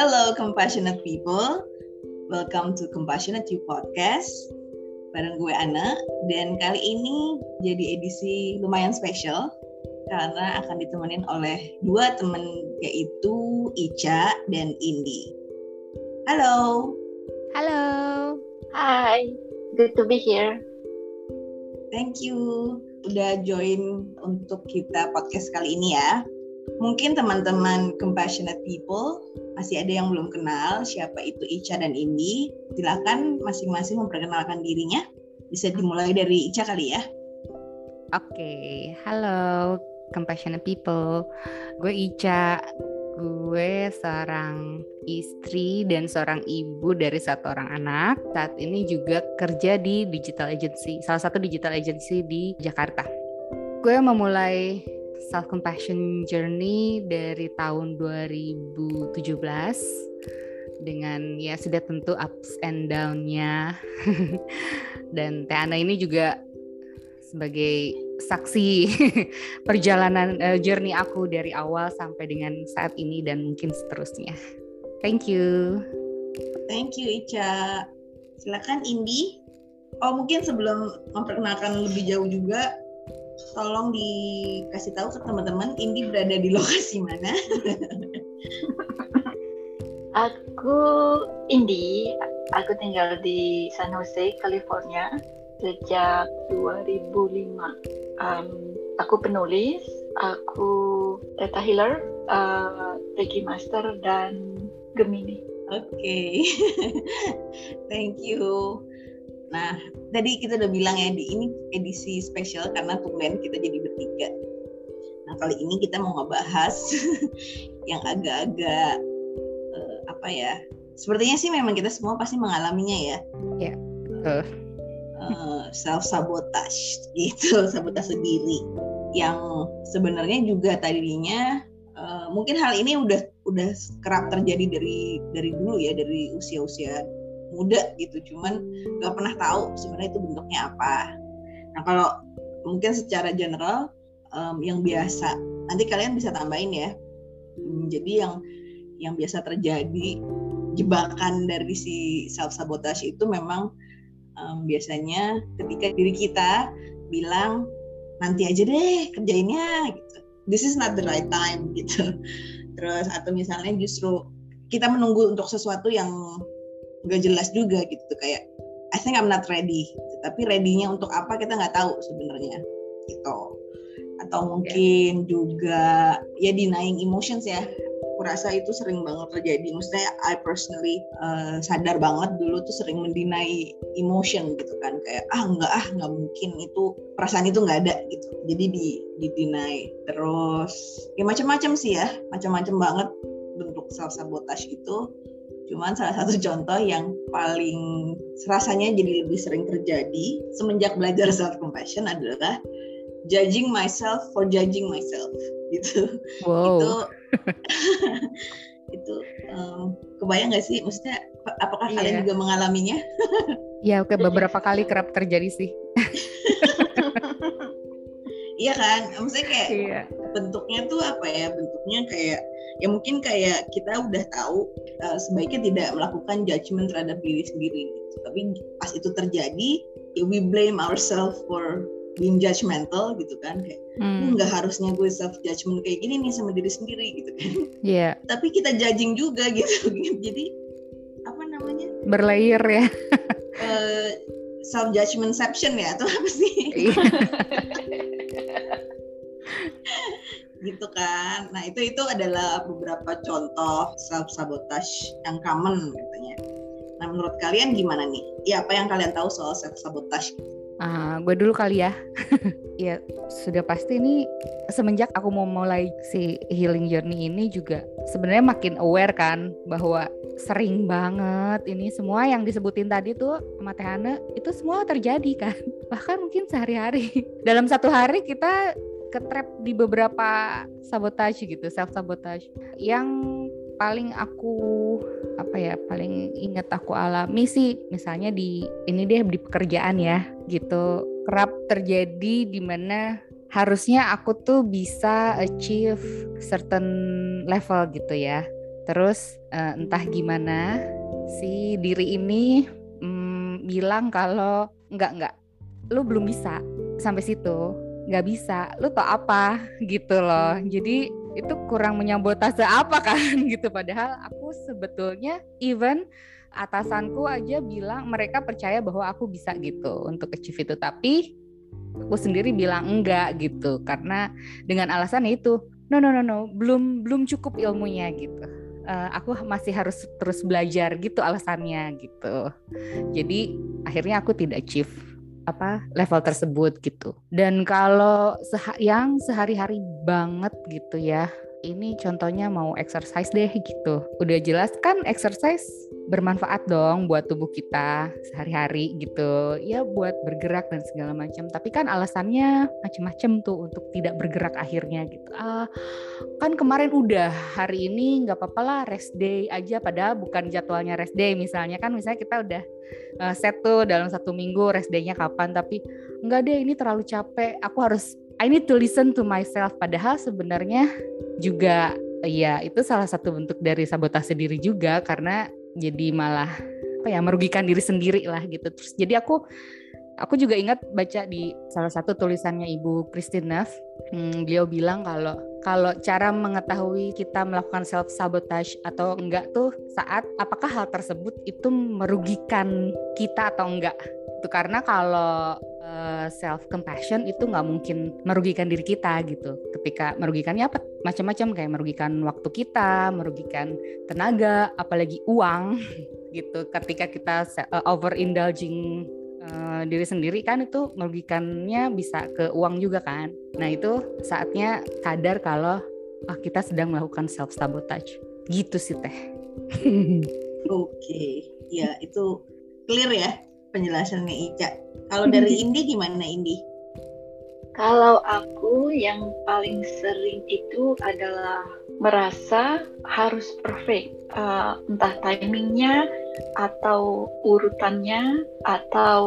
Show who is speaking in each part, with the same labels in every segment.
Speaker 1: Hello compassionate people. Welcome to Compassionate You Podcast. Bareng gue Ana dan kali ini jadi edisi lumayan spesial karena akan ditemenin oleh dua temen yaitu Ica dan Indi. Halo.
Speaker 2: Halo.
Speaker 3: Hi. Good to be here.
Speaker 1: Thank you udah join untuk kita podcast kali ini ya. Mungkin teman-teman compassionate people masih ada yang belum kenal siapa itu Ica dan Indi. Silakan masing-masing memperkenalkan dirinya. Bisa dimulai dari Ica kali ya.
Speaker 2: Oke, okay. halo compassionate people. Gue Ica. Gue seorang istri dan seorang ibu dari satu orang anak. Saat ini juga kerja di digital agency, salah satu digital agency di Jakarta. Gue memulai self compassion journey dari tahun 2017 dengan ya sudah tentu ups and down-nya. Dan Teh Ana ini juga sebagai saksi perjalanan uh, journey aku dari awal sampai dengan saat ini dan mungkin seterusnya. Thank you.
Speaker 1: Thank you Ica. Silakan Indi. Oh mungkin sebelum memperkenalkan lebih jauh juga tolong dikasih tahu ke teman-teman Indi berada di lokasi mana?
Speaker 3: aku Indi, aku tinggal di San Jose, California sejak 2005. Um, aku penulis, aku data healer, uh, Reiki Master, dan Gemini.
Speaker 1: Oke, okay. thank you. Nah, tadi kita udah bilang ya di ini edisi spesial karena tumben kita jadi bertiga. Nah, kali ini kita mau ngebahas yang agak-agak uh, apa ya? Sepertinya sih memang kita semua pasti mengalaminya ya.
Speaker 2: Ya, betul.
Speaker 1: Uh, self sabotage gitu, sabotase diri yang sebenarnya juga tadinya uh, mungkin hal ini udah udah kerap terjadi dari dari dulu ya dari usia-usia muda gitu cuman nggak pernah tahu sebenarnya itu bentuknya apa. Nah kalau mungkin secara general um, yang biasa nanti kalian bisa tambahin ya. Hmm, jadi yang yang biasa terjadi jebakan dari si self sabotage itu memang um, biasanya ketika diri kita bilang nanti aja deh kerjainnya gitu. This is not the right time gitu. Terus atau misalnya justru kita menunggu untuk sesuatu yang nggak jelas juga gitu kayak I think I'm not ready. Gitu. tapi ready-nya untuk apa kita nggak tahu sebenarnya gitu. Atau mungkin yeah. juga ya denying emotions ya. Aku rasa itu sering banget terjadi. Maksudnya I personally uh, sadar banget dulu tuh sering mendinai emotion gitu kan. Kayak ah nggak ah nggak mungkin itu perasaan itu nggak ada gitu. Jadi di di deny terus. Ya macam-macam sih ya. Macam-macam banget bentuk self sabotage itu Cuman salah satu contoh yang paling rasanya jadi lebih sering terjadi semenjak belajar self compassion adalah judging myself for judging myself gitu.
Speaker 2: Wow.
Speaker 1: Itu itu um, kebayang nggak sih? Maksudnya apakah yeah. kalian juga mengalaminya?
Speaker 2: ya, oke beberapa kali kerap terjadi sih.
Speaker 1: iya kan? Maksudnya kayak yeah. bentuknya tuh apa ya? Bentuknya kayak ya mungkin kayak kita udah tahu uh, sebaiknya tidak melakukan judgement terhadap diri sendiri gitu. tapi pas itu terjadi ya we blame ourselves for being judgmental gitu kan kayak hmm. nggak harusnya gue self judgment kayak gini nih sama diri sendiri gitu kan
Speaker 2: yeah.
Speaker 1: tapi kita judging juga gitu jadi apa namanya
Speaker 2: berlayer ya uh,
Speaker 1: eh, self judgmentception ya atau apa sih iya. gitu kan. Nah itu itu adalah beberapa contoh self sabotage yang common katanya. Nah menurut kalian gimana nih? Ya apa yang kalian tahu soal self sabotage?
Speaker 2: Uh, gue dulu kali ya. ya sudah pasti ini semenjak aku mau mulai si healing journey ini juga sebenarnya makin aware kan bahwa sering banget ini semua yang disebutin tadi tuh sama Tehana itu semua terjadi kan bahkan mungkin sehari-hari dalam satu hari kita ketrap di beberapa sabotage gitu, self sabotage. Yang paling aku apa ya paling ingat aku alami sih misalnya di ini deh di pekerjaan ya gitu. Kerap terjadi di mana harusnya aku tuh bisa achieve certain level gitu ya. Terus uh, entah gimana si diri ini mm, bilang kalau enggak enggak lu belum bisa. Sampai situ nggak bisa. Lu tau apa? Gitu loh. Jadi itu kurang menyabotase apa kan? Gitu. Padahal aku sebetulnya even atasanku aja bilang mereka percaya bahwa aku bisa gitu untuk achieve itu. Tapi aku sendiri bilang enggak gitu. Karena dengan alasan itu no no no no belum belum cukup ilmunya gitu. Uh, aku masih harus terus belajar gitu alasannya gitu. Jadi akhirnya aku tidak achieve apa level tersebut gitu. Dan kalau yang sehari-hari banget gitu ya ini contohnya mau exercise deh gitu. Udah jelas kan exercise bermanfaat dong buat tubuh kita sehari-hari gitu. Ya buat bergerak dan segala macam. Tapi kan alasannya macam-macam tuh untuk tidak bergerak akhirnya gitu. Ah, kan kemarin udah hari ini nggak apa-apa lah rest day aja padahal bukan jadwalnya rest day misalnya kan misalnya kita udah uh, set tuh dalam satu minggu rest day-nya kapan tapi enggak deh ini terlalu capek aku harus I need to listen to myself. Padahal sebenarnya juga ya itu salah satu bentuk dari sabotase diri juga. Karena jadi malah apa ya merugikan diri sendiri lah gitu. Terus jadi aku aku juga ingat baca di salah satu tulisannya Ibu Christine Neff. Hmm, beliau bilang kalau kalau cara mengetahui kita melakukan self sabotage atau enggak tuh saat apakah hal tersebut itu merugikan kita atau enggak? Itu karena kalau eh, self compassion itu nggak mungkin merugikan diri kita gitu. Ketika merugikannya apa? Macam-macam kayak merugikan waktu kita merugikan tenaga apalagi uang gitu. Ketika kita uh, over indulging uh, diri sendiri kan itu merugikannya bisa ke uang juga kan. Nah itu saatnya sadar kalau oh, kita sedang melakukan self sabotage gitu sih teh.
Speaker 1: Oke. Okay. ya itu clear ya penjelasannya Ica. Kalau dari Indi gimana Indi?
Speaker 3: Kalau aku yang paling sering itu adalah merasa harus perfect, uh, entah timingnya atau urutannya atau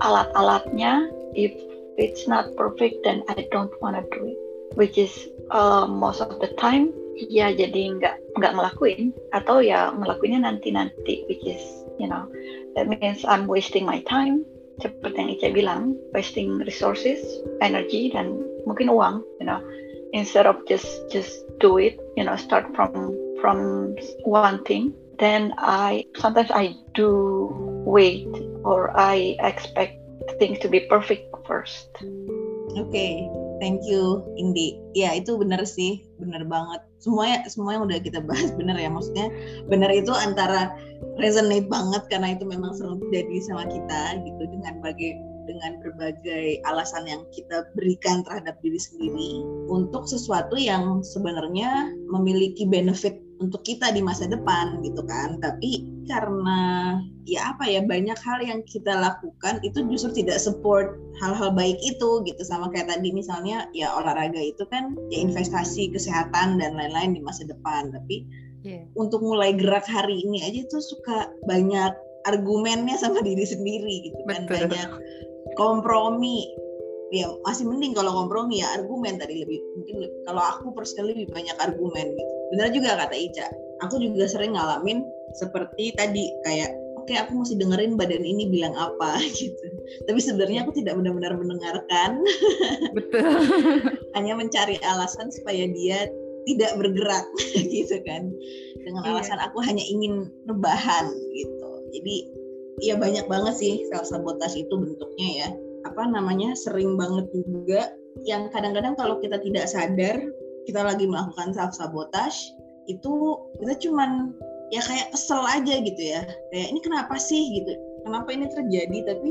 Speaker 3: alat-alatnya. If it's not perfect, then I don't wanna do it. Which is uh, most of the time, ya jadi nggak nggak ngelakuin atau ya ngelakuinnya nanti nanti, which is you know that means I'm wasting my time. Seperti yang Ica bilang wasting resources energy dan mungkin uang you know. Instead of just just do it you know start from from one thing then I sometimes I do wait or I expect things to be perfect first.
Speaker 1: Okay thank you Indi. Ya itu benar sih. Benar banget. Semuanya semua yang udah kita bahas benar ya. Maksudnya benar itu antara resonate banget karena itu memang sering terjadi sama kita gitu dengan bagai dengan berbagai alasan yang kita berikan terhadap diri sendiri untuk sesuatu yang sebenarnya memiliki benefit untuk kita di masa depan gitu kan. Tapi karena ya apa ya banyak hal yang kita lakukan itu justru tidak support hal-hal baik itu gitu. Sama kayak tadi misalnya ya olahraga itu kan ya investasi kesehatan dan lain-lain di masa depan. Tapi yeah. untuk mulai gerak hari ini aja tuh suka banyak argumennya sama diri sendiri gitu kan. Betul. banyak kompromi. Ya masih mending kalau kompromi ya argumen tadi lebih mungkin kalau aku personally lebih banyak argumen gitu benar juga kata Ica. Aku juga sering ngalamin seperti tadi kayak oke okay, aku mesti dengerin badan ini bilang apa gitu. Tapi sebenarnya aku tidak benar-benar mendengarkan.
Speaker 2: Betul.
Speaker 1: Hanya mencari alasan supaya dia tidak bergerak gitu kan. Dengan iya. alasan aku hanya ingin rebahan gitu. Jadi ya banyak banget sih self sabotage itu bentuknya ya. Apa namanya sering banget juga. Yang kadang-kadang kalau kita tidak sadar kita lagi melakukan self sabotage itu kita cuman ya kayak kesel aja gitu ya. Kayak ini kenapa sih? gitu. Kenapa ini terjadi? Tapi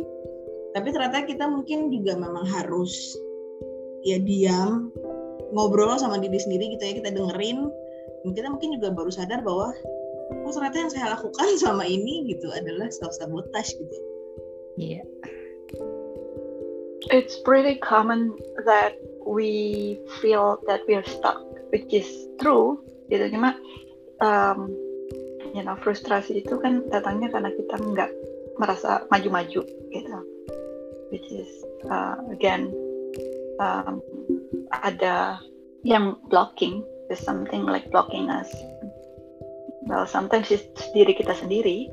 Speaker 1: tapi ternyata kita mungkin juga memang harus ya diam ngobrol sama diri sendiri gitu ya kita dengerin. Dan kita mungkin juga baru sadar bahwa oh ternyata yang saya lakukan sama ini gitu adalah self sabotage gitu.
Speaker 2: Iya. Yeah.
Speaker 3: it's pretty common that we feel that we are stuck, which is true. Gitu cuma um, you know frustrasi itu kan datangnya karena kita nggak merasa maju-maju gitu, which is uh, again um, ada yang blocking, there's something like blocking us. well sometimes it's diri kita sendiri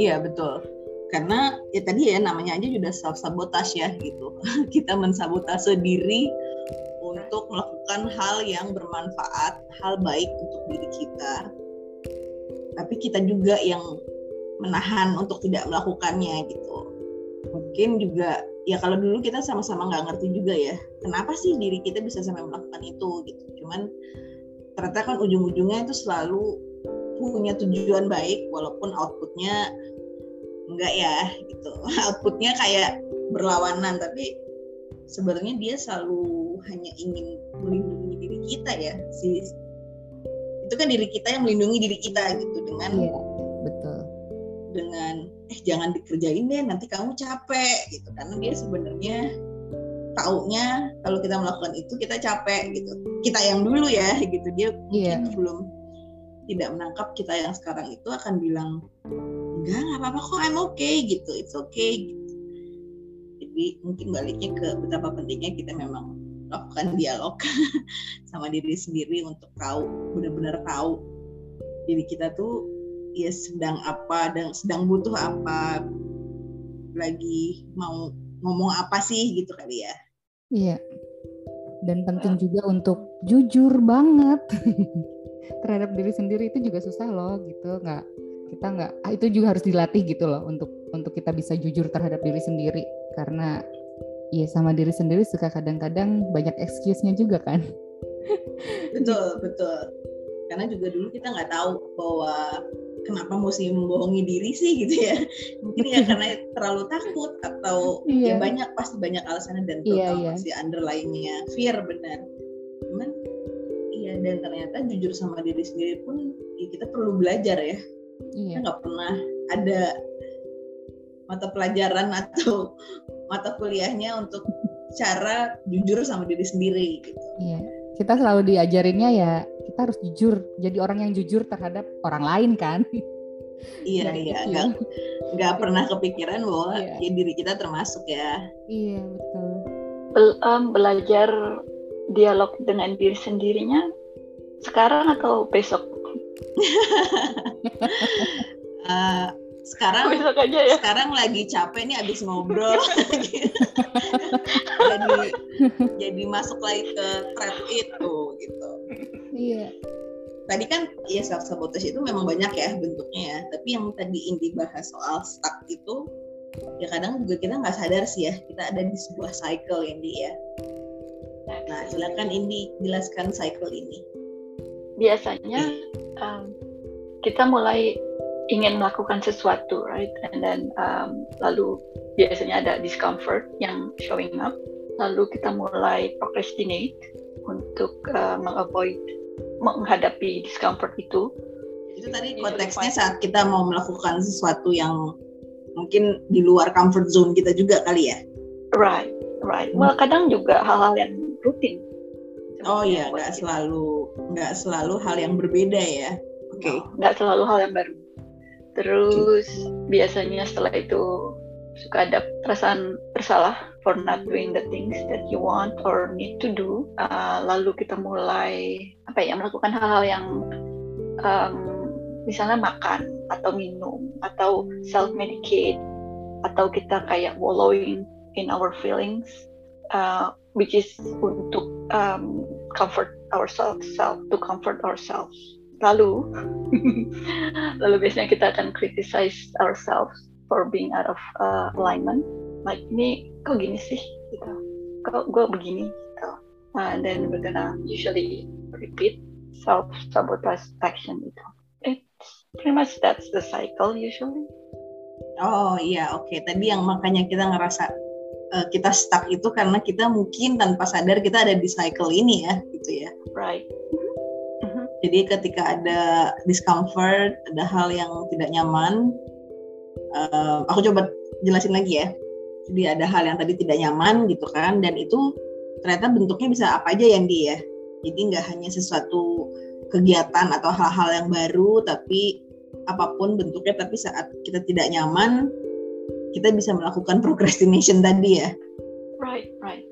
Speaker 1: iya betul karena ya tadi ya namanya aja sudah self sabotage ya gitu kita mensabotase diri untuk melakukan hal yang bermanfaat hal baik untuk diri kita. Tapi kita juga yang menahan untuk tidak melakukannya gitu. Mungkin juga ya kalau dulu kita sama-sama nggak ngerti juga ya kenapa sih diri kita bisa sampai melakukan itu gitu. Cuman ternyata kan ujung-ujungnya itu selalu punya tujuan baik walaupun outputnya enggak ya gitu. Outputnya kayak berlawanan tapi sebenarnya dia selalu hanya ingin melindungi diri kita ya si itu kan diri kita yang melindungi diri kita gitu dengan
Speaker 2: iya, betul.
Speaker 1: dengan eh jangan dikerjain deh nanti kamu capek gitu. Karena dia sebenarnya taunya kalau kita melakukan itu kita capek gitu. Kita yang dulu ya gitu. Dia yeah. mungkin belum tidak menangkap kita yang sekarang itu akan bilang enggak nggak apa-apa kok I'm okay gitu. It's okay gitu. jadi mungkin baliknya ke betapa pentingnya kita memang lakukan dialog sama diri sendiri untuk tahu benar-benar tahu diri kita tuh ya sedang apa dan sedang butuh apa lagi mau ngomong apa sih gitu kali ya.
Speaker 2: Iya. Dan penting juga untuk jujur banget. Terhadap diri sendiri itu juga susah loh gitu nggak kita nggak ah, itu juga harus dilatih gitu loh untuk untuk kita bisa jujur terhadap diri sendiri. Karena ya sama diri sendiri suka kadang-kadang banyak excuse-nya juga kan
Speaker 1: betul betul karena juga dulu kita nggak tahu bahwa kenapa mesti membohongi diri sih gitu ya mungkin ya karena terlalu takut atau yeah. ya banyak pasti banyak alasannya dan
Speaker 2: yeah,
Speaker 1: yeah. pasti underlyingnya fear benar cuman iya dan ternyata jujur sama diri sendiri pun ya kita perlu belajar ya iya. kita nggak pernah ada mata pelajaran atau mata kuliahnya untuk cara jujur sama diri sendiri gitu.
Speaker 2: Iya. Kita selalu diajarinnya ya kita harus jujur, jadi orang yang jujur terhadap orang lain kan.
Speaker 1: Iya nah, iya, nggak nggak pernah kepikiran bahwa iya. ya diri kita termasuk ya.
Speaker 2: Iya betul.
Speaker 3: Bel um, belajar dialog dengan diri sendirinya sekarang atau besok?
Speaker 1: uh, sekarang aja ya. sekarang lagi capek nih abis ngobrol. Jadi jadi masuk lagi ke thread itu gitu.
Speaker 2: Iya.
Speaker 1: Tadi kan ya self sabotage itu memang banyak ya bentuknya ya. Tapi yang tadi Indi bahas soal stuck itu ya kadang juga kita nggak sadar sih ya kita ada di sebuah cycle Indi ya. Nah silakan Indi jelaskan cycle ini.
Speaker 3: Biasanya um, kita mulai ingin melakukan sesuatu, right? And then um, lalu biasanya ada discomfort yang showing up, lalu kita mulai procrastinate untuk uh, mengavoid menghadapi discomfort itu.
Speaker 1: Itu tadi konteksnya saat kita mau melakukan sesuatu yang mungkin di luar comfort zone kita juga kali ya.
Speaker 3: Right, right. Well kadang juga hal-hal yang rutin.
Speaker 1: Oh iya, nggak selalu nggak selalu hal yang berbeda ya. Oke. Okay.
Speaker 3: Nggak selalu hal yang baru. Terus biasanya setelah itu suka ada perasaan bersalah for not doing the things that you want or need to do. Uh, lalu kita mulai apa ya melakukan hal-hal yang um, misalnya makan atau minum atau self medicate atau kita kayak wallowing in our feelings, uh, which is untuk um, comfort ourselves, self to comfort ourselves lalu. Lalu biasanya kita akan criticize ourselves for being out of uh, alignment. Like ini kok gini sih? Gitu. Kok gue begini? Gitu. Uh, and then we're gonna usually repeat self sabotage action itu. It's pretty much that's the cycle usually.
Speaker 1: Oh iya oke. Okay. tadi yang makanya kita ngerasa uh, kita stuck itu karena kita mungkin tanpa sadar kita ada di cycle ini ya gitu ya.
Speaker 3: Right
Speaker 1: jadi ketika ada discomfort, ada hal yang tidak nyaman, uh, aku coba jelasin lagi ya. Jadi ada hal yang tadi tidak nyaman gitu kan, dan itu ternyata bentuknya bisa apa aja yang dia. Ya. Jadi nggak hanya sesuatu kegiatan atau hal-hal yang baru, tapi apa pun bentuknya. Tapi saat kita tidak nyaman, kita bisa melakukan procrastination tadi ya.
Speaker 3: Right, right.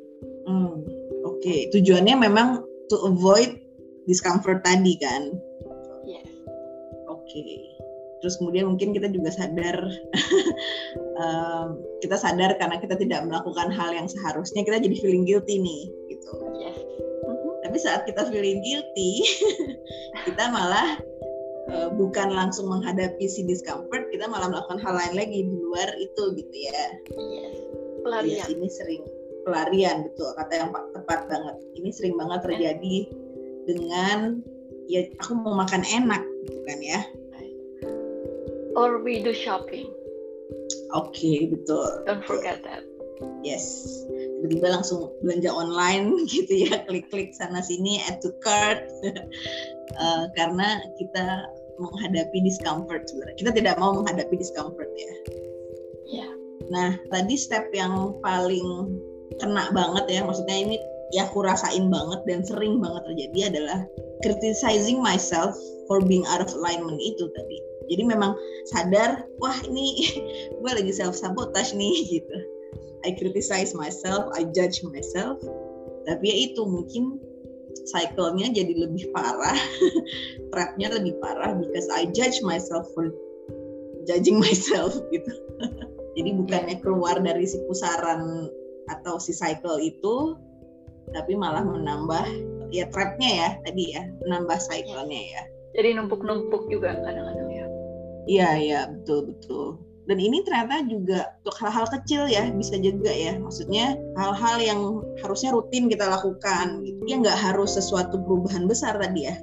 Speaker 1: Hmm, Oke, okay. tujuannya memang to avoid discomfort tadi kan.
Speaker 3: Yes.
Speaker 1: Oke. okay. terus kemudian mungkin kita juga sadar um, kita sadar karena kita tidak melakukan hal yang seharusnya kita jadi feeling guilty nih gitu
Speaker 3: Yes.
Speaker 1: tapi saat kita feeling guilty kita malah uh, bukan langsung menghadapi si discomfort kita malah melakukan hal lain lagi di luar itu gitu ya
Speaker 3: Yes.
Speaker 1: Yes,
Speaker 3: Pelarian.
Speaker 1: ini sering pelarian betul kata yang pa- tepat banget ini sering banget terjadi dengan ya aku mau makan enak gitu kan ya.
Speaker 3: Or we do shopping.
Speaker 1: oke betul.
Speaker 3: Don't forget that.
Speaker 1: yes. Tiba-tiba langsung belanja online gitu ya. Klik-klik sana sini add to cart. Eh, karena kita menghadapi discomfort sebenarnya. Kita tidak mau menghadapi discomfort ya.
Speaker 3: Ya.
Speaker 1: nah tadi step yang paling kena banget ya. Maksudnya ini ya aku rasain banget dan sering banget terjadi adalah criticizing myself for being out of alignment itu tadi. Jadi memang sadar wah ini gue lagi self sabotage nih gitu. I criticize myself I judge myself. Tapi ya itu mungkin cycle-nya jadi lebih parah trap-nya lebih parah because I judge myself for judging myself gitu. Jadi bukannya keluar dari si pusaran atau si cycle itu tapi malah menambah ya trap-nya ya tadi ya menambah cycle-nya ya
Speaker 3: Jadi numpuk-numpuk juga kadang-kadang ya.
Speaker 1: Iya iya betul betul. Dan ini ternyata juga untuk hal-hal kecil ya bisa juga ya. Maksudnya hal-hal yang harusnya rutin kita lakukan. Gitu. Ya nggak harus sesuatu perubahan besar tadi ya.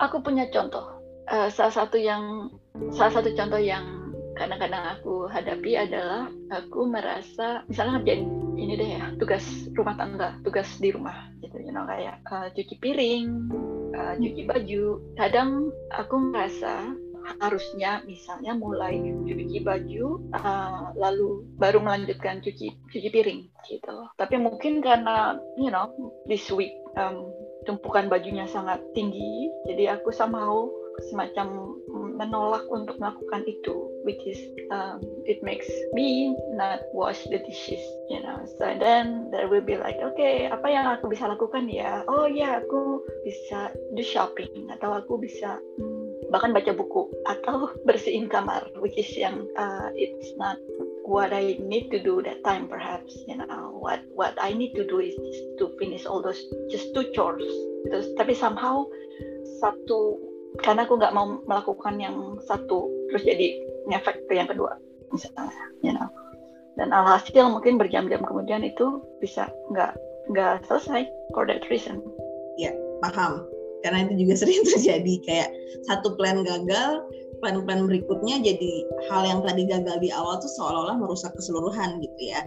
Speaker 3: Aku punya contoh. Eh, salah satu yang salah satu contoh yang kadang-kadang aku hadapi adalah aku merasa misalnya ngerjain ini deh ya tugas rumah tangga tugas di rumah gitu you know kayak eh, cuci piring eh, cuci baju. Kadang aku merasa harusnya misalnya mulai cuci baju eh, lalu baru melanjutkan cuci cuci piring gitu. Tapi mungkin karena you know this week um, tumpukan bajunya sangat tinggi jadi aku somehow semacam menolak untuk melakukan itu which is um, it makes me not wash the dishes you know. So then there will be like okay apa yang aku bisa lakukan ya? Oh ya aku bisa do shopping atau aku bisa hmm, bahkan baca buku atau bersihin kamar which is yang uh, it's not what I need to do that time perhaps you know. What what I need to do is just to finish all those just two chores. Gitu tapi somehow satu karena aku nggak mau melakukan yang satu terus jadi ngefek ke yang kedua misalnya you know dan alhasil mungkin berjam-jam kemudian itu bisa nggak nggak selesai for that reason
Speaker 1: Paham. Karena itu juga sering terjadi kayak satu plan gagal, plan-plan berikutnya jadi hal yang tadi gagal di awal tuh seolah-olah merusak keseluruhan gitu ya.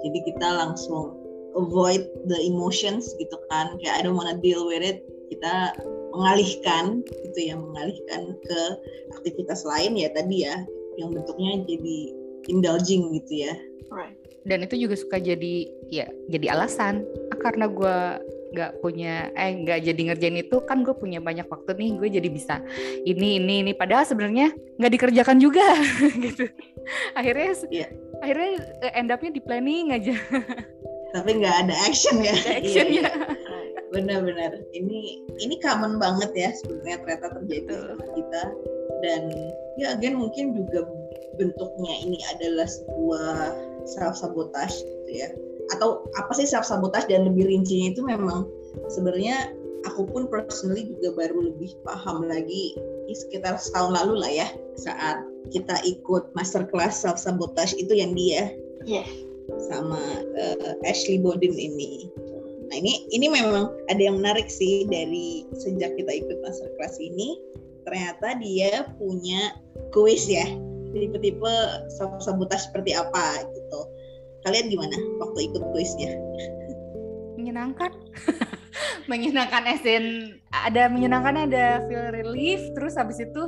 Speaker 1: Jadi kita langsung avoid the emotions gitu kan. Kayak I don't wanna deal with it. Kita mengalihkan gitu ya, mengalihkan ke aktivitas lain ya tadi ya yang bentuknya jadi indulging gitu ya.
Speaker 3: right.
Speaker 2: Dan itu juga suka jadi ya jadi alasan. Ah, karena gue nggak punya eh nggak jadi ngerjain itu kan gue punya banyak waktu nih gue jadi bisa ini ini ini. Padahal sebenarnya nggak dikerjakan juga gitu. Akhirnya
Speaker 1: Iya.
Speaker 2: akhirnya eh, end up-nya di planning aja.
Speaker 1: Tapi nggak ada action ya.
Speaker 2: ada
Speaker 1: Iya,
Speaker 2: actionnya
Speaker 3: right
Speaker 1: benar-benar. Ini ini common banget ya sebenarnya ternyata terjadi
Speaker 2: Betul.
Speaker 1: sama kita. Dan ya again mungkin juga bentuknya ini adalah sebuah self sabotage gitu ya. Atau apa sih self sabotage dan lebih rincinya itu memang sebenarnya aku pun personally juga baru lebih paham lagi ini sekitar setahun lalu lah ya saat kita ikut masterclass self sabotage itu yang dia
Speaker 3: yes
Speaker 1: sama eh, Ashley Bodin ini. Nah ini ini memang ada yang menarik sih dari sejak kita ikut masterclass ini ternyata dia punya kuis ya tipe-tipe sabotage seperti apa gitu. Kalian gimana waktu ikut kuisnya?
Speaker 2: menyenangkan menyenangkan esin ada menyenangkan ada feel relief terus habis itu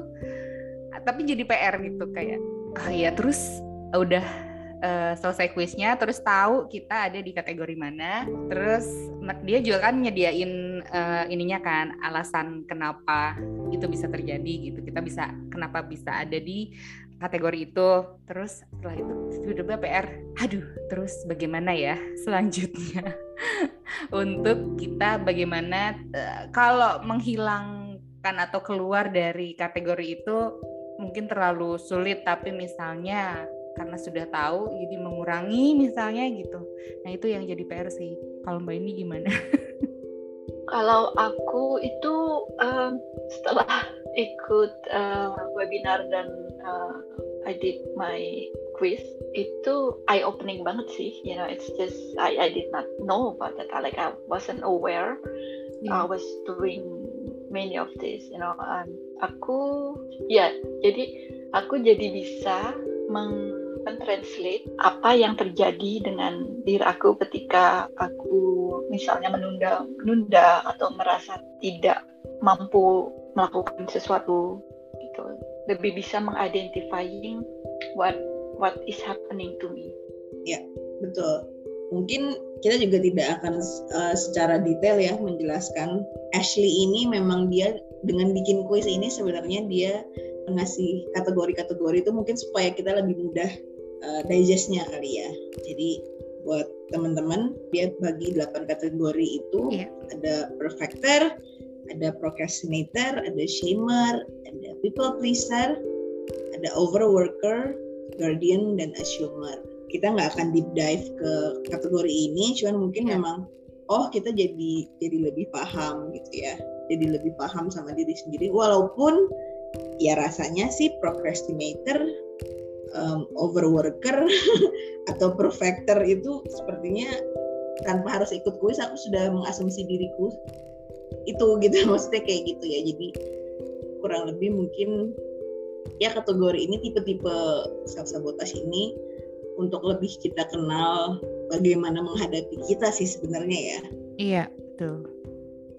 Speaker 2: tapi jadi PR gitu kayak ah ya terus udah eh, selesai kuisnya terus tahu kita ada di kategori mana. Terus dia juga kan nyediain eh, ininya kan alasan kenapa itu bisa terjadi gitu. Kita bisa kenapa bisa ada di kategori itu. Terus setelah itu tiba-tiba PR aduh terus bagaimana ya selanjutnya? Untuk kita bagaimana eh, kalau menghilang kan atau keluar dari kategori itu mungkin terlalu sulit. Tapi misalnya karena sudah tahu jadi mengurangi misalnya gitu. Nah itu yang jadi PR sih. Kalau mbak ini gimana?
Speaker 3: Kalau aku itu um, setelah ikut uh, webinar dan uh, I did my quiz itu eye opening banget sih. You know it's just I I did not know about that. Like I wasn't aware yeah. I was doing many of this you know. Um, aku ya jadi aku jadi bisa meng mentranslate apa yang terjadi dengan diri aku ketika aku misalnya menunda menunda atau merasa tidak mampu melakukan sesuatu gitu. Lebih bisa mengidentifying what what is happening to me.
Speaker 1: Ya betul. Mungkin kita juga tidak akan uh, secara detail ya menjelaskan. Ashley ini memang dia dengan bikin kuis ini sebenarnya dia mengasih kategori-kategori itu mungkin supaya kita lebih mudah uh, digestnya kali ya. Jadi buat teman-teman dia bagi 8 kategori itu yeah. ada perfecter, ada procrastinator, ada shamer, ada people pleaser, ada overworker, guardian dan assumer. Kita nggak akan deep dive ke kategori ini, cuman mungkin yeah. memang oh kita jadi jadi lebih paham gitu ya, jadi lebih paham sama diri sendiri. Walaupun ya rasanya sih procrastinator um, overworker atau perfecter itu sepertinya tanpa harus ikut kuis aku sudah mengasumsi diriku itu gitu. Maksudnya kayak gitu ya. Jadi kurang lebih mungkin ya kategori ini tipe-tipe self sabotage ini untuk lebih kita kenal bagaimana menghadapi kita sih sebenarnya ya.
Speaker 2: Iya betul.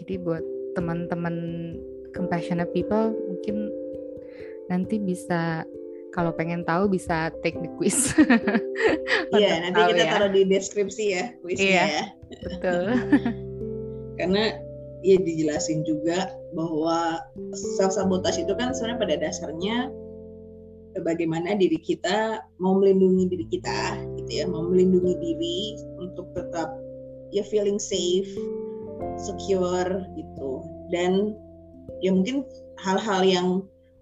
Speaker 2: Jadi buat teman-teman compassionate people mungkin nanti bisa kalau pengen tahu bisa take the quiz.
Speaker 1: Iya, nanti kita ya. taruh di deskripsi ya kuisnya iya, ya.
Speaker 2: Betul.
Speaker 1: Karena ya dijelasin juga bahwa self sabotage itu kan sebenarnya pada dasarnya bagaimana diri kita mau melindungi diri kita gitu ya, mau melindungi diri untuk tetap ya feeling safe, secure gitu. Dan ya mungkin hal-hal yang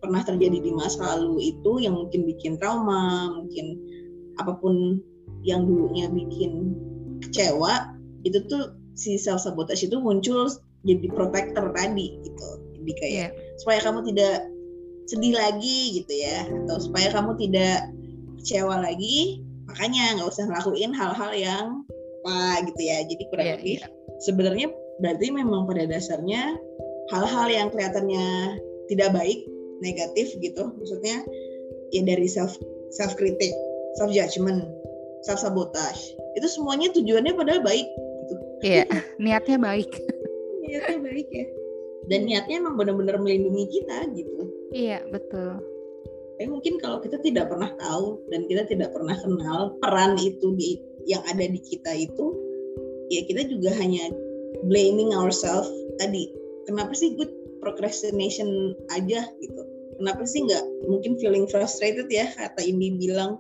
Speaker 1: pernah terjadi di masa lalu itu yang mungkin bikin trauma, mungkin apa pun yang dulunya bikin kecewa, itu tuh si self sabotage itu muncul jadi protector tadi gitu. Jadi kayak yeah. supaya kamu tidak sedih lagi gitu ya, atau supaya kamu tidak kecewa lagi, makanya nggak usah ngelakuin hal-hal yang apa gitu ya. Jadi kurang yeah, lebih yeah. sebenarnya berarti memang pada dasarnya hal-hal yang kelihatannya tidak baik negatif gitu. Maksudnya ya dari self self kritik self judgment self sabotage itu semuanya tujuannya padahal baik gitu.
Speaker 2: Iya niatnya baik.
Speaker 1: Niatnya baik ya. Dan niatnya emang benar-benar melindungi kita gitu.
Speaker 2: Iya betul.
Speaker 1: Tapi mungkin kalau kita tidak pernah tahu dan kita tidak pernah kenal peran itu di yang ada di kita itu ya kita juga hanya blaming ourselves tadi. Kenapa sih gue procrastination aja gitu kenapa sih nggak mungkin feeling frustrated ya kata Indi bilang.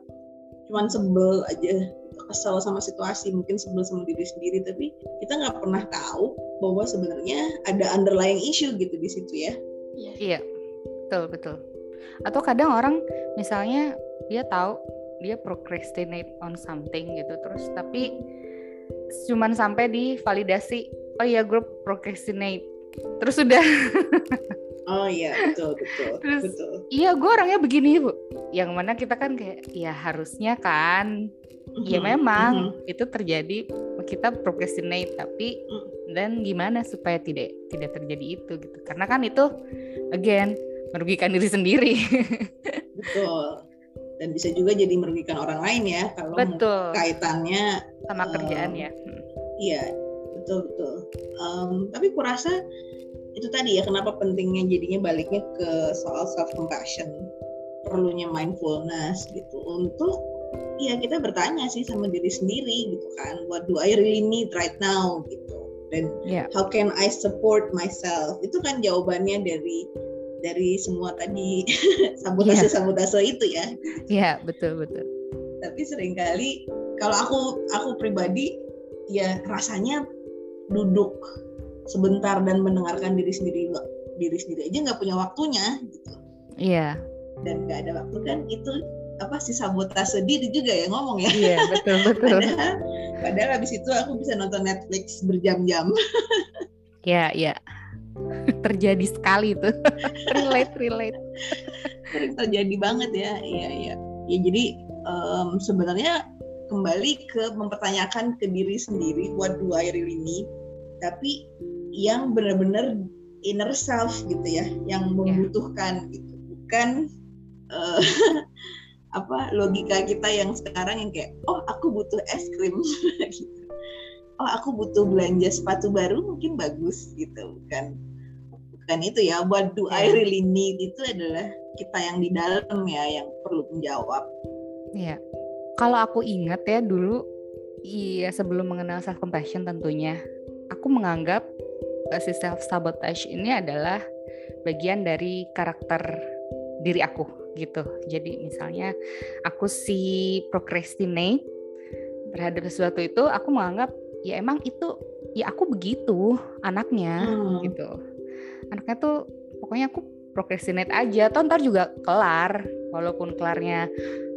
Speaker 1: Cuman sebel aja kesal sama situasi mungkin sebel sama diri sendiri. Tapi kita nggak pernah tahu bahwa sebenarnya ada underlying issue gitu di situ ya.
Speaker 2: Iya, iya betul betul. Atau kadang orang misalnya dia tahu dia procrastinate on something gitu terus tapi cuman sampai di validasi oh ya grup procrastinate. Terus sudah
Speaker 1: Oh iya betul betul
Speaker 2: Terus,
Speaker 1: betul.
Speaker 2: Iya gue orangnya begini bu. Yang mana kita kan kayak ya harusnya kan. Mm-hmm. Ya memang mm-hmm. itu terjadi kita procrastinate tapi mm. dan gimana supaya tidak tidak terjadi itu gitu. Karena kan itu again merugikan diri sendiri.
Speaker 1: betul. Dan bisa juga jadi merugikan orang lain ya kalau
Speaker 2: betul.
Speaker 1: kaitannya
Speaker 2: sama um, kerjaan ya.
Speaker 1: Iya betul betul. Um, tapi kurasa itu tadi ya kenapa pentingnya jadinya baliknya ke soal self compassion perlunya mindfulness gitu. Untuk ya kita bertanya sih sama diri sendiri gitu kan. What do I really need right now gitu. Dan yeah. how can I support myself? Itu kan jawabannya dari dari semua tadi. Sabotase yeah. sabotase itu ya.
Speaker 2: Iya yeah, betul betul.
Speaker 1: Tapi sering kali kalau aku aku pribadi ya rasanya duduk sebentar dan mendengarkan diri sendiri diri sendiri aja nggak punya waktunya gitu.
Speaker 2: Iya.
Speaker 1: Dan nggak ada waktu kan itu apa sih sabotase diri juga ya ngomong ya.
Speaker 2: Iya betul betul.
Speaker 1: Padahal padahal habis itu aku bisa nonton Netflix berjam-jam.
Speaker 2: Ya ya terjadi sekali tuh relate relate.
Speaker 1: Sering terjadi banget ya iya iya. Ya jadi um, sebenarnya kembali ke mempertanyakan ke diri sendiri what do I really need? Tapi yang benar-benar inner self gitu ya yang membutuhkan yeah. gitu. Bukan uh, apa logika kita yang sekarang yang kayak oh aku butuh es krim. Gitu. Oh aku butuh belanja sepatu baru mungkin bagus. Gitu. Bukan bukan itu ya. What do I iya. really need itu adalah kita yang di dalam ya yang perlu menjawab.
Speaker 2: Iya. Kalau aku ingat ya dulu, iya sebelum mengenal self compassion tentunya, aku menganggap si self sabotage ini adalah bagian dari karakter diri aku gitu. Jadi misalnya aku si procrastinate terhadap sesuatu itu, aku menganggap ya emang itu ya aku begitu anaknya hmm. gitu. Anaknya tuh pokoknya aku procrastinate aja, toh ntar juga kelar walaupun kelarnya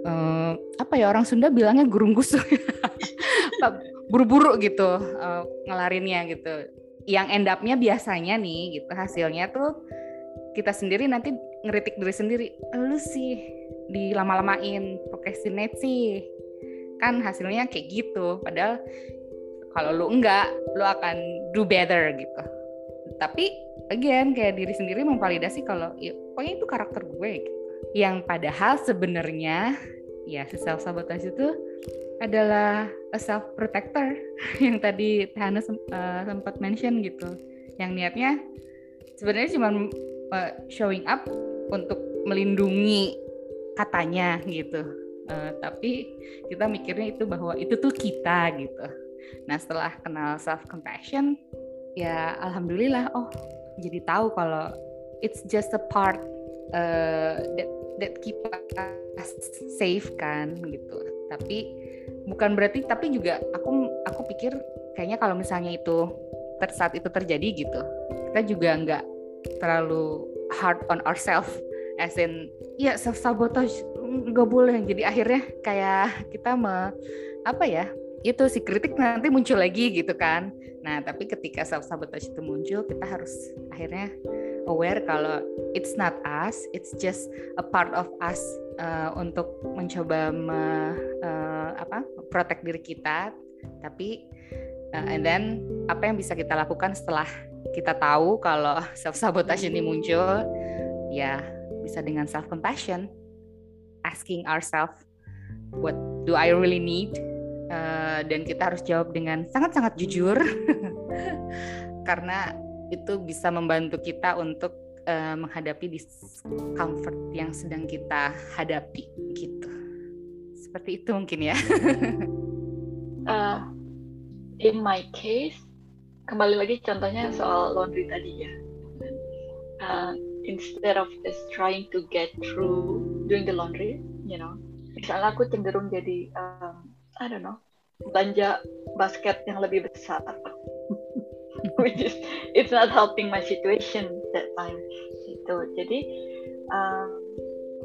Speaker 2: uh, apa ya orang Sunda bilangnya gurung gusuk buru-buru gitu uh, ngelarinnya gitu yang end up-nya biasanya nih gitu hasilnya tuh kita sendiri nanti ngeritik diri sendiri lu sih dilama-lamain procrastinate sih. Kan hasilnya kayak gitu padahal kalau lu enggak lu akan do better gitu. Tapi again kayak diri sendiri memvalidasi kalau ya, pokoknya itu karakter gue gitu. Yang padahal sebenarnya ya self sabotage itu adalah a self protector yang tadi Hana uh, sempat mention gitu. Yang niatnya sebenarnya cuma uh, showing up untuk melindungi katanya gitu. Uh, tapi kita mikirnya itu bahwa itu tuh kita gitu. Nah setelah kenal self compassion ya alhamdulillah oh jadi tahu kalau it's just a part uh, that that keep us safe kan gitu. Tapi bukan berarti tapi juga aku aku pikir kayaknya kalau misalnya itu ter, saat itu terjadi gitu kita juga nggak terlalu hard on ourselves as in ya self sabotage nggak boleh. Jadi akhirnya kayak kita me, apa ya itu si kritik nanti muncul lagi gitu kan. Nah tapi ketika self sabotage itu muncul kita harus akhirnya aware kalau it's not us, it's just a part of us uh, untuk mencoba me, uh, apa protect diri kita, tapi uh, and then apa yang bisa kita lakukan setelah kita tahu kalau self sabotage ini muncul, ya bisa dengan self compassion, asking ourselves what do I really need, uh, dan kita harus jawab dengan sangat sangat jujur. Karena itu bisa membantu kita untuk uh, menghadapi discomfort yang sedang kita hadapi gitu. Seperti itu mungkin ya.
Speaker 3: uh, in my case, kembali lagi contohnya soal laundry tadi ya. Uh, instead of just trying to get through doing the laundry, you know, misalnya aku cenderung jadi, um, I don't know, belanja basket yang lebih besar which is it's not helping my situation that time. Itu jadi um,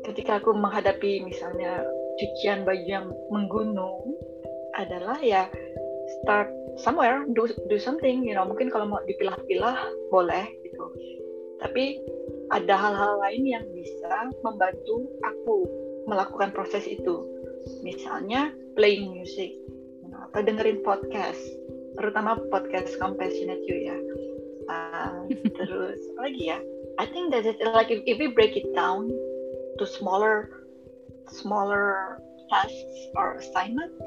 Speaker 3: ketika aku menghadapi misalnya cucian baju yang menggunung adalah ya start somewhere do do something you know. Mungkin kalau mau dipilah-pilah boleh gitu. Tapi ada hal-hal lain yang bisa membantu aku melakukan proses itu. Misalnya playing music atau dengerin podcast terutama podcast compassionate you ya. Uh, terus lagi ya? I think that it, like if, if we break it down to smaller smaller tasks or assignments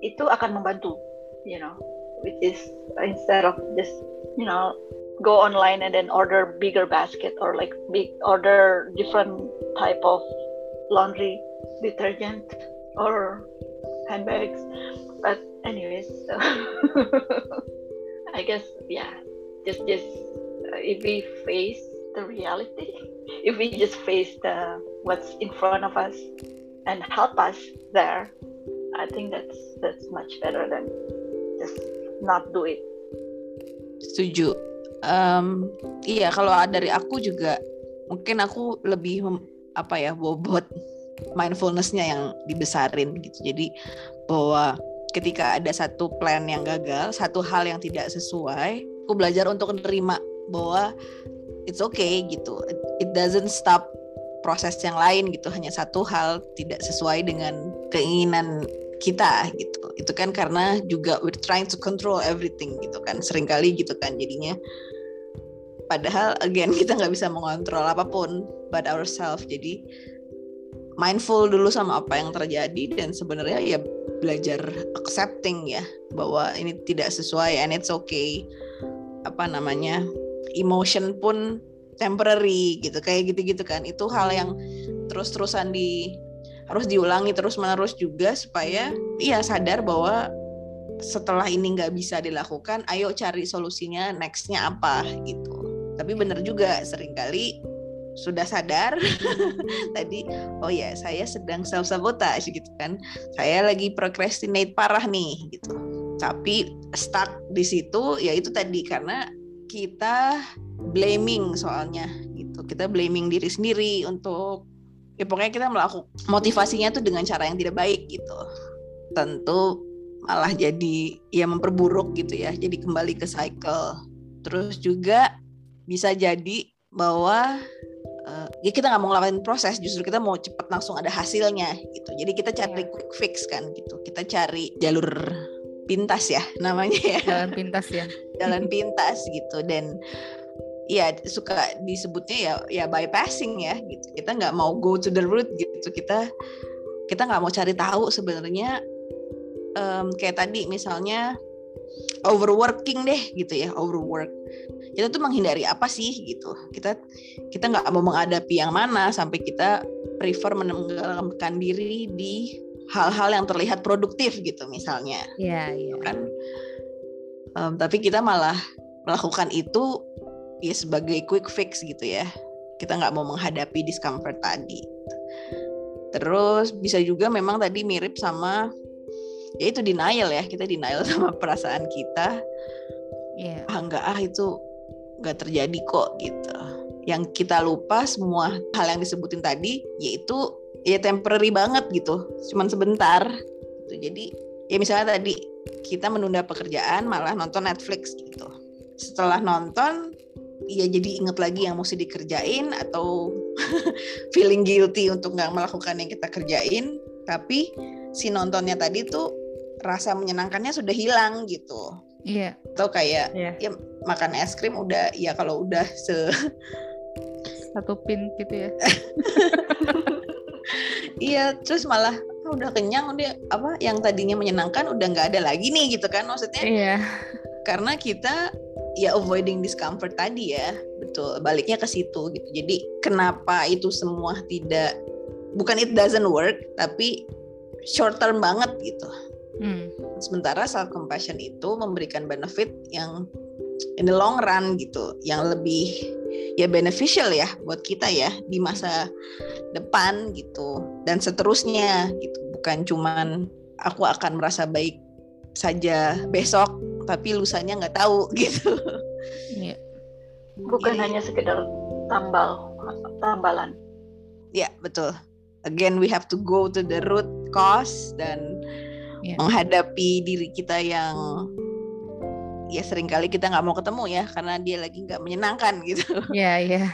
Speaker 3: itu akan membantu you know which is instead of just you know go online and then order bigger basket or like big order different type of laundry detergent or handbags but anyways so i guess yeah just just uh, if we face the reality if we just face the what's in front of us and help us there i think that's that's much better than just not do it.
Speaker 1: Setuju. Um, iya kalau dari aku juga mungkin aku lebih apa ya bobot mindfulnessnya yang dibesarin gitu. Jadi bahwa ketika ada satu plan yang gagal satu hal yang tidak sesuai aku belajar untuk menerima bahwa it's okay gitu. It doesn't stop proses yang lain gitu hanya satu hal tidak sesuai dengan keinginan kita gitu. Itu kan karena juga we're trying to control everything gitu kan sering kali gitu kan jadinya. Padahal again kita nggak bisa mengontrol apa pun but ourselves. Jadi mindful dulu sama apa yang terjadi dan sebenarnya ya belajar accepting ya bahwa ini tidak sesuai and it's okay. Apa namanya? Emotion pun temporary gitu kayak gitu-gitu kan. Itu hal yang terus-terusan di harus diulangi terus-menerus juga supaya iya sadar bahwa setelah ini nggak bisa dilakukan ayo cari solusinya nextnya apa gitu. Tapi benar juga sering kali sudah sadar tadi oh ya saya sedang self sabotage gitu kan. Saya lagi procrastinate parah nih gitu. Tapi stuck di situ ya itu tadi karena kita blaming soalnya gitu. Kita blaming diri sendiri untuk ya pokoknya kita melakukan motivasinya tuh dengan cara yang tidak baik gitu. Tentu malah jadi ya memperburuk gitu ya jadi kembali ke cycle. Terus juga bisa jadi bahwa uh, ya kita nggak mau ngelakuin proses justru kita mau cepet langsung ada hasilnya gitu. Jadi kita cari yeah. quick fix kan gitu. Kita cari jalur pintas ya namanya ya.
Speaker 2: Jalan pintas ya.
Speaker 1: Jalan pintas gitu. Dan ya suka disebutnya ya ya bypassing ya gitu. Kita nggak mau go to the root gitu. Kita kita nggak mau cari tahu sebenarnya um, kayak tadi misalnya overworking deh gitu ya overwork kita tuh menghindari apa sih gitu kita kita nggak mau menghadapi yang mana sampai kita prefer menenggelamkan diri di hal-hal yang terlihat produktif gitu misalnya.
Speaker 2: Iya, iya.
Speaker 1: Kan um, tapi kita malah melakukan itu ya sebagai quick fix gitu ya. Kita nggak mau menghadapi discomfort tadi. Terus bisa juga memang tadi mirip sama ya itu denial ya, kita denial sama perasaan kita. Yeah. Ah enggak ah itu nggak terjadi kok gitu. Yang kita lupa semua hal yang disebutin tadi yaitu ya temporary banget gitu. Cuman sebentar gitu. Jadi ya misalnya tadi kita menunda pekerjaan malah nonton Netflix gitu. Setelah nonton ya jadi inget lagi yang mesti dikerjain atau feeling guilty untuk nggak melakukan yang kita kerjain. Tapi si nontonnya tadi tuh rasa menyenangkannya sudah hilang gitu
Speaker 2: iya. Yeah.
Speaker 1: atau kayak yeah. ya makan es krim udah ya kalau udah se
Speaker 2: satu pin gitu ya.
Speaker 1: Iya terus malah oh, udah kenyang udah apa yang tadinya menyenangkan udah nggak ada lagi nih gitu kan. Maksudnya
Speaker 2: iya.
Speaker 1: karena kita ya avoiding discomfort tadi ya. Betul baliknya ke situ gitu. Jadi kenapa itu semua tidak bukan it doesn't work tapi short term banget gitu hmm. sementara self compassion itu memberikan benefit yang in the long run gitu yang lebih ya beneficial ya buat kita ya di masa depan gitu dan seterusnya gitu bukan cuman aku akan merasa baik saja besok tapi lusanya nggak tahu gitu
Speaker 3: ya. bukan Jadi, hanya sekedar tambal tambalan
Speaker 1: ya betul again we have to go to the root cause dan yeah. menghadapi diri kita yang ya sering kali kita nggak mau ketemu ya karena dia lagi nggak menyenangkan gitu.
Speaker 2: Iya yeah, iya. Yeah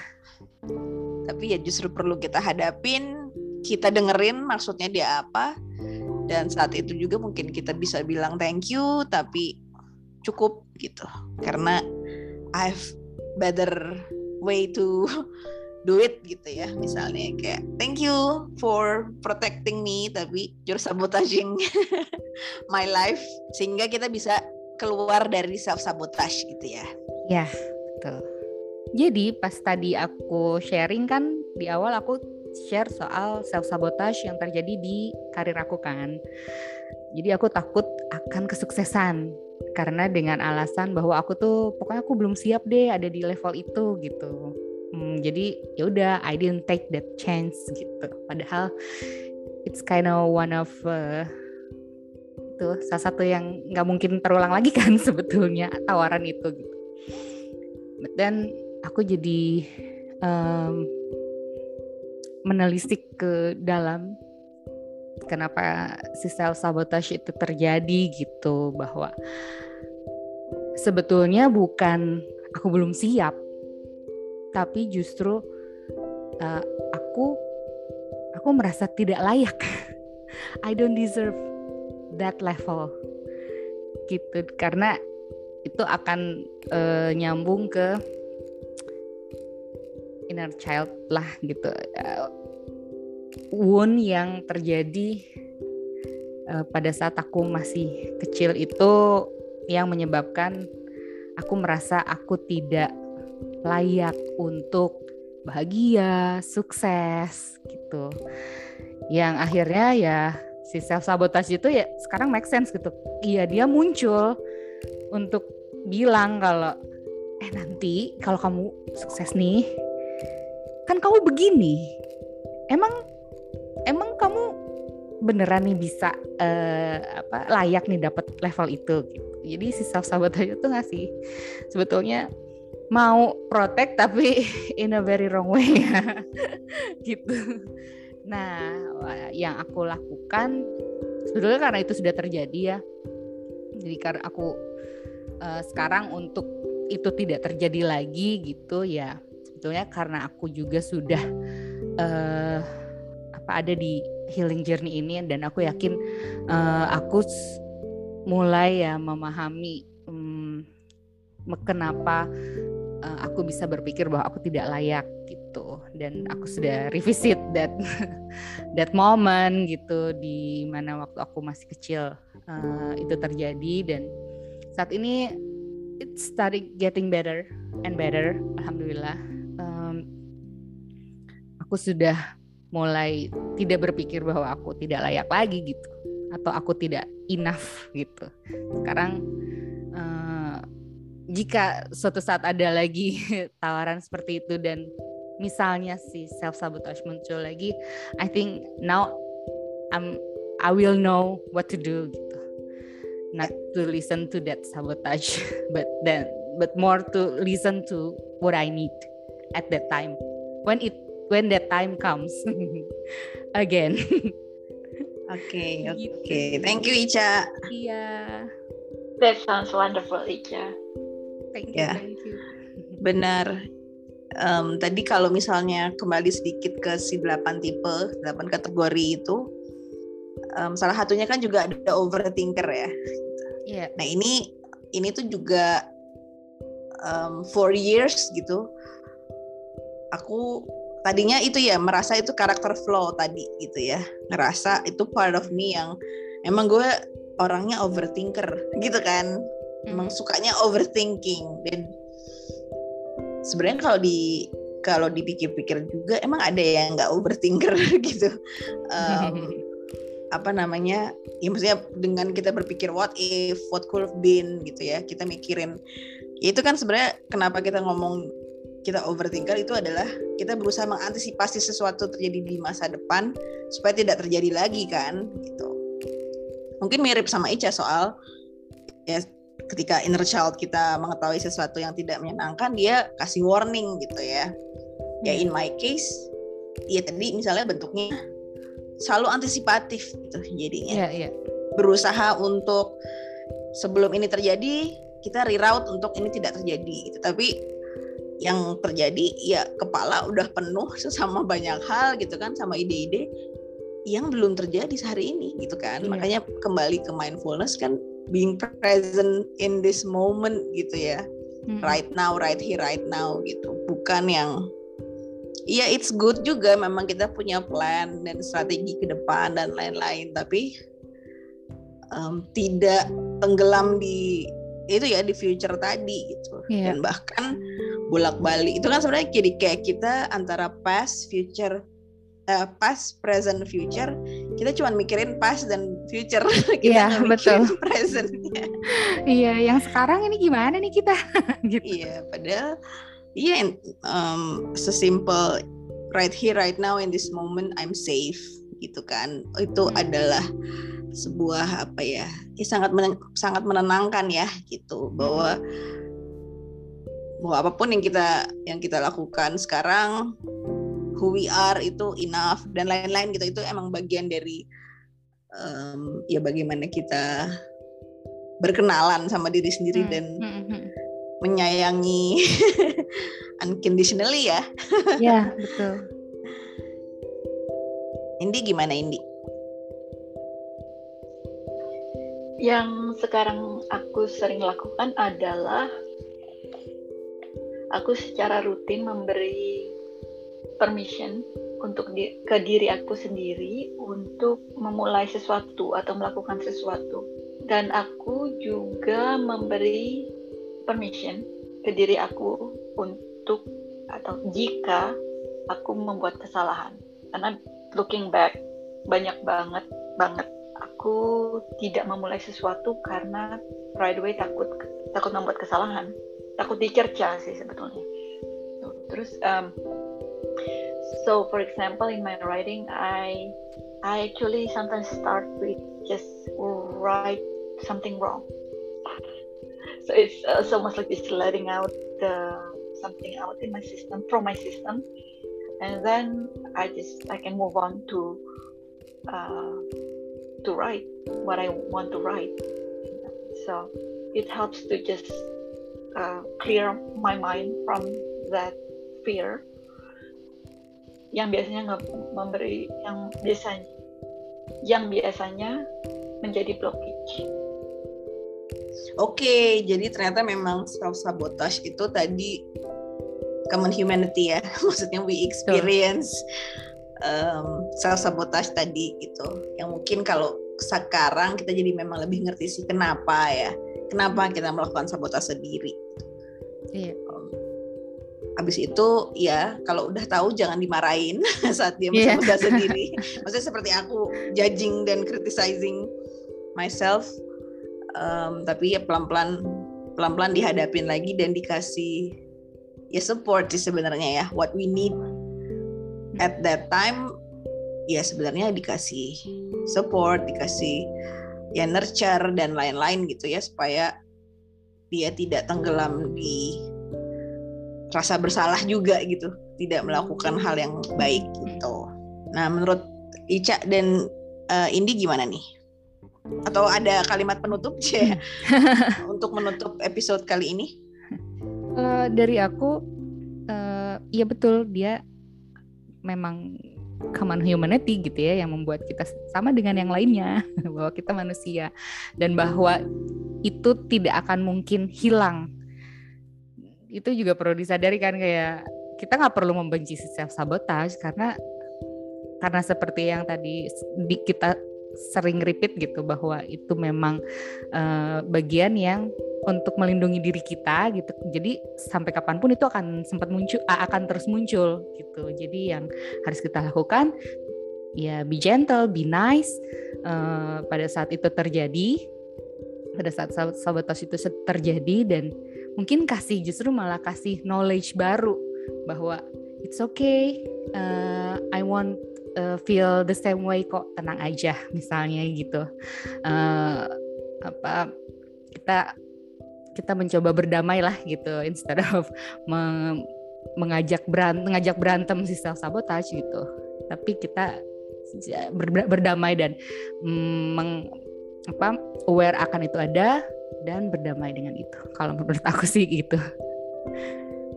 Speaker 1: tapi ya justru perlu kita hadapin kita dengerin maksudnya dia apa dan saat itu juga mungkin kita bisa bilang thank you tapi cukup gitu karena I've better way to do it gitu ya misalnya kayak thank you for protecting me tapi you're sabotaging my life sehingga kita bisa keluar dari self sabotage gitu ya
Speaker 2: ya betul jadi pas tadi aku sharing kan di awal aku share soal self sabotage yang terjadi di karir aku kan. Jadi aku takut akan kesuksesan karena dengan alasan bahwa aku tuh pokoknya aku belum siap deh ada di level itu gitu. Hmm, jadi ya udah I didn't take that chance gitu. Padahal it's kind of one of uh, itu salah satu yang nggak mungkin terulang lagi kan sebetulnya tawaran itu gitu. dan aku jadi um, menelisik ke dalam kenapa si self sabotage itu terjadi gitu bahwa sebetulnya bukan aku belum siap tapi justru uh, aku aku merasa tidak layak. I don't deserve that level. Gitu karena itu akan uh, nyambung ke inner child lah gitu. Uh, wound yang terjadi uh, pada saat aku masih kecil itu yang menyebabkan aku merasa aku tidak layak untuk bahagia, sukses gitu. Yang akhirnya ya si self sabotage itu ya sekarang make sense gitu. Iya dia muncul untuk bilang kalau eh nanti kalau kamu sukses nih kan kamu begini. Emang emang kamu beneran nih bisa uh, apa layak nih dapat level itu gitu. Jadi si self sabotage itu ngasih sebetulnya mau protect tapi in a very wrong way gitu. Nah, yang aku lakukan sebetulnya karena itu sudah terjadi ya. Jadi karena aku uh, sekarang untuk itu tidak terjadi lagi gitu ya. Sebetulnya karena aku juga sudah uh, apa ada di healing journey ini dan aku yakin uh, aku mulai ya memahami um, kenapa uh, aku bisa berpikir bahwa aku tidak layak gitu. Dan aku sudah revisit that that moment gitu di mana waktu aku masih kecil uh, itu terjadi. Dan saat ini it started getting better and better alhamdulillah. Um, aku sudah mulai tidak berpikir bahwa aku tidak layak lagi gitu atau aku tidak enough gitu. Sekarang jika suatu saat ada lagi tawaran seperti itu dan misalnya si self sabotage muncul lagi, I think now I'm I will know what to do gitu. Not to listen to that sabotage, but then but more to listen to what I need at that time when it when that time comes again.
Speaker 1: Oke, okay, oke. Okay. Gitu. Thank you Ica.
Speaker 2: Iya.
Speaker 3: That sounds wonderful, Ica.
Speaker 2: Thank you, ya. thank you.
Speaker 1: Benar. Um, tadi kalau misalnya kembali sedikit ke si 8 tipe, 8 kategori itu, um, salah satunya kan juga ada overthinker ya.
Speaker 2: Yeah.
Speaker 1: Nah ini ini tuh juga um, four years gitu. Aku tadinya itu ya merasa itu karakter flow tadi gitu ya, ngerasa itu part of me yang emang gue orangnya overthinker gitu kan emang sukanya overthinking dan sebenarnya kalau di kalau dipikir-pikir juga emang ada yang nggak overthinker gitu. Um, apa namanya ya maksudnya dengan kita berpikir what if? What could have been? gitu ya kita mikirin. Ya itu kan sebenarnya kenapa kita ngomong kita overthinker itu adalah kita berusaha mengantisipasi sesuatu terjadi di masa depan supaya tidak terjadi lagi kan gitu. Mungkin mirip sama Ica soal ya ketika inner child kita mengetahui sesuatu yang tidak menyenangkan dia kasih warning gitu ya. Ya in my case ya tadi misalnya bentuknya selalu antisipatif gitu jadinya.
Speaker 2: Yeah, yeah.
Speaker 1: berusaha untuk sebelum ini terjadi kita reroute untuk ini tidak terjadi gitu. Tapi yang terjadi ya kepala udah penuh sama banyak hal gitu kan sama ide-ide yang belum terjadi sehari ini gitu kan. Yeah. makanya kembali ke mindfulness kan being present in this moment gitu ya hmm. right now right here right now gitu bukan yang Iya, it's good juga memang kita punya plan dan strategi ke depan dan lain-lain, tapi um, tidak tenggelam di itu ya di future tadi gitu. Yeah. Dan bahkan bolak-balik itu kan sebenarnya jadi kayak kita antara past, future, uh, past, present, future, kita cuma mikirin past dan future. kita
Speaker 2: yeah, betul.
Speaker 1: present.
Speaker 2: iya, yang sekarang ini gimana nih kita?
Speaker 1: gitu. Iya, padahal iya um, sesimpel right here right now in this moment I'm safe gitu kan. Itu hmm. adalah sebuah apa ya? ya sangat men sangat menenangkan ya gitu bahwa bahwa apa pun yang kita yang kita lakukan sekarang who we are itu enough dan lain-lain gitu itu emang bagian dari um, ya bagaimana kita berkenalan sama diri sendiri hmm. dan hmm, hmm. menyayangi unconditionally ya.
Speaker 2: Ya betul.
Speaker 1: Indi gimana Indi?
Speaker 3: Yang sekarang aku sering lakukan adalah aku secara rutin memberi permission untuk di, ke diri aku sendiri untuk memulai sesuatu atau melakukan sesuatu. Dan aku juga memberi permission ke diri aku untuk atau jika aku membuat kesalahan. Karena looking back banyak banget banget aku tidak memulai sesuatu karena right away takut takut membuat kesalahan. Takut dicerca sih sebetulnya. Terus um, so for example in my writing I I actually sometimes start with just write something wrong. So it's, uh, it's almost like it's letting out something out in my system from my system. And then I just I can move on to uh, to write what I want to write. So it helps to just uh, clear my mind from that fear yang biasanya nggak memberi yang biasanya yang biasanya menjadi blockage.
Speaker 1: Oke, jadi ternyata memang self sabotage itu tadi common humanity ya. Maksudnya we experience um, self sabotage tadi gitu. Yang mungkin kalau sekarang kita jadi memang lebih ngerti sih kenapa ya. Kenapa kita melakukan sabotase sendiri iya um, Abis itu ya kalau udah tahu jangan dimarahin saat dia yeah. sabotase sendiri. Maksudnya seperti aku judging dan criticizing myself, um, tapi ya pelan-pelan pelan-pelan dihadapin lagi dan dikasih ya support sih sebenarnya ya what we need at that time ya sebenarnya dikasih support dikasih ya nurture dan lain-lain gitu ya supaya dia tidak tenggelam di rasa bersalah juga gitu tidak melakukan hal yang baik gitu. Nah menurut Ica dan uh, Indi gimana nih? Atau ada kalimat penutup sih untuk menutup episode kali ini?
Speaker 2: Uh, dari aku uh, ya betul dia memang common humanity gitu ya yang membuat kita sama dengan yang lainnya bahwa kita manusia. Dan bahwa itu tidak akan mungkin hilang itu juga perlu disadari kan kayak kita nggak perlu membenci self sabotage karena karena seperti yang tadi di, kita sering repeat gitu bahwa itu memang uh, bagian yang untuk melindungi diri kita gitu. Jadi sampai kapan pun itu akan sempat muncul, akan terus muncul gitu. Jadi yang harus kita lakukan ya be gentle, be nice uh, pada saat itu terjadi, pada saat sabotas itu terjadi dan mungkin kasih justru malah kasih knowledge baru bahwa it's okay, uh, I want uh, feel the same way kok tenang aja misalnya gitu. Uh, apa kita kita mencoba berdamai lah gitu instead of me mengajak berantem mengajak berantem si self sabotage gitu tapi kita berdamai dan mm, meng, apa aware akan itu ada dan berdamai dengan itu kalau menurut aku sih gitu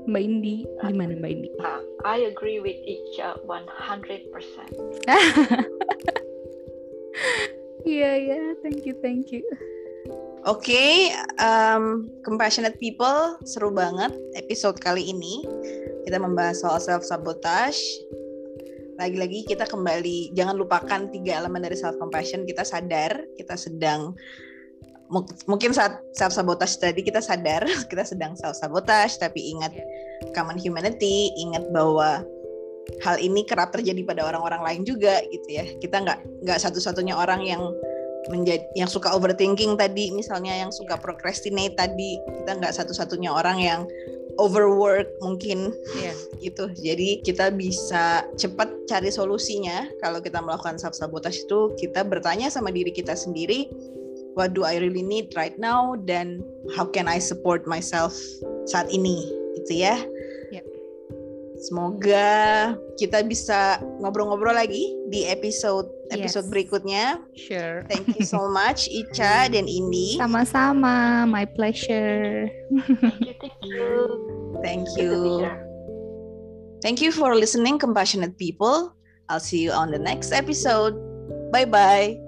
Speaker 2: Mbak Indi gimana Mbak Indi?
Speaker 3: Uh, I agree with Ica 100%.
Speaker 2: Iya iya, thank you thank you.
Speaker 1: Oke, okay, um, compassionate people, seru banget episode kali ini. Kita membahas soal self sabotage. Lagi-lagi kita kembali, jangan lupakan tiga elemen dari self compassion. Kita sadar, kita sedang mungkin saat self sabotage tadi kita sadar kita sedang self sabotage, tapi ingat common humanity, ingat bahwa hal ini kerap terjadi pada orang-orang lain juga gitu ya. Kita nggak nggak satu-satunya orang yang menjadi yang suka overthinking tadi misalnya yang suka procrastinate tadi. Kita nggak satu-satunya orang yang overwork mungkin. Yeah. gitu. Jadi kita bisa cepat cari solusinya. Kalau kita melakukan self sabotage itu kita bertanya sama diri kita sendiri what do I really need right now dan how can I support myself saat ini gitu ya.
Speaker 2: Yep.
Speaker 1: Semoga kita bisa ngobrol-ngobrol lagi di episode episode
Speaker 2: Yes.
Speaker 1: berikutnya.
Speaker 2: Sure.
Speaker 1: Thank you so much Ica dan Indi.
Speaker 2: Sama-sama, my pleasure.
Speaker 3: Thank you, thank you.
Speaker 1: Thank you. Thank you for listening compassionate people. I'll see you on the next episode. Bye bye.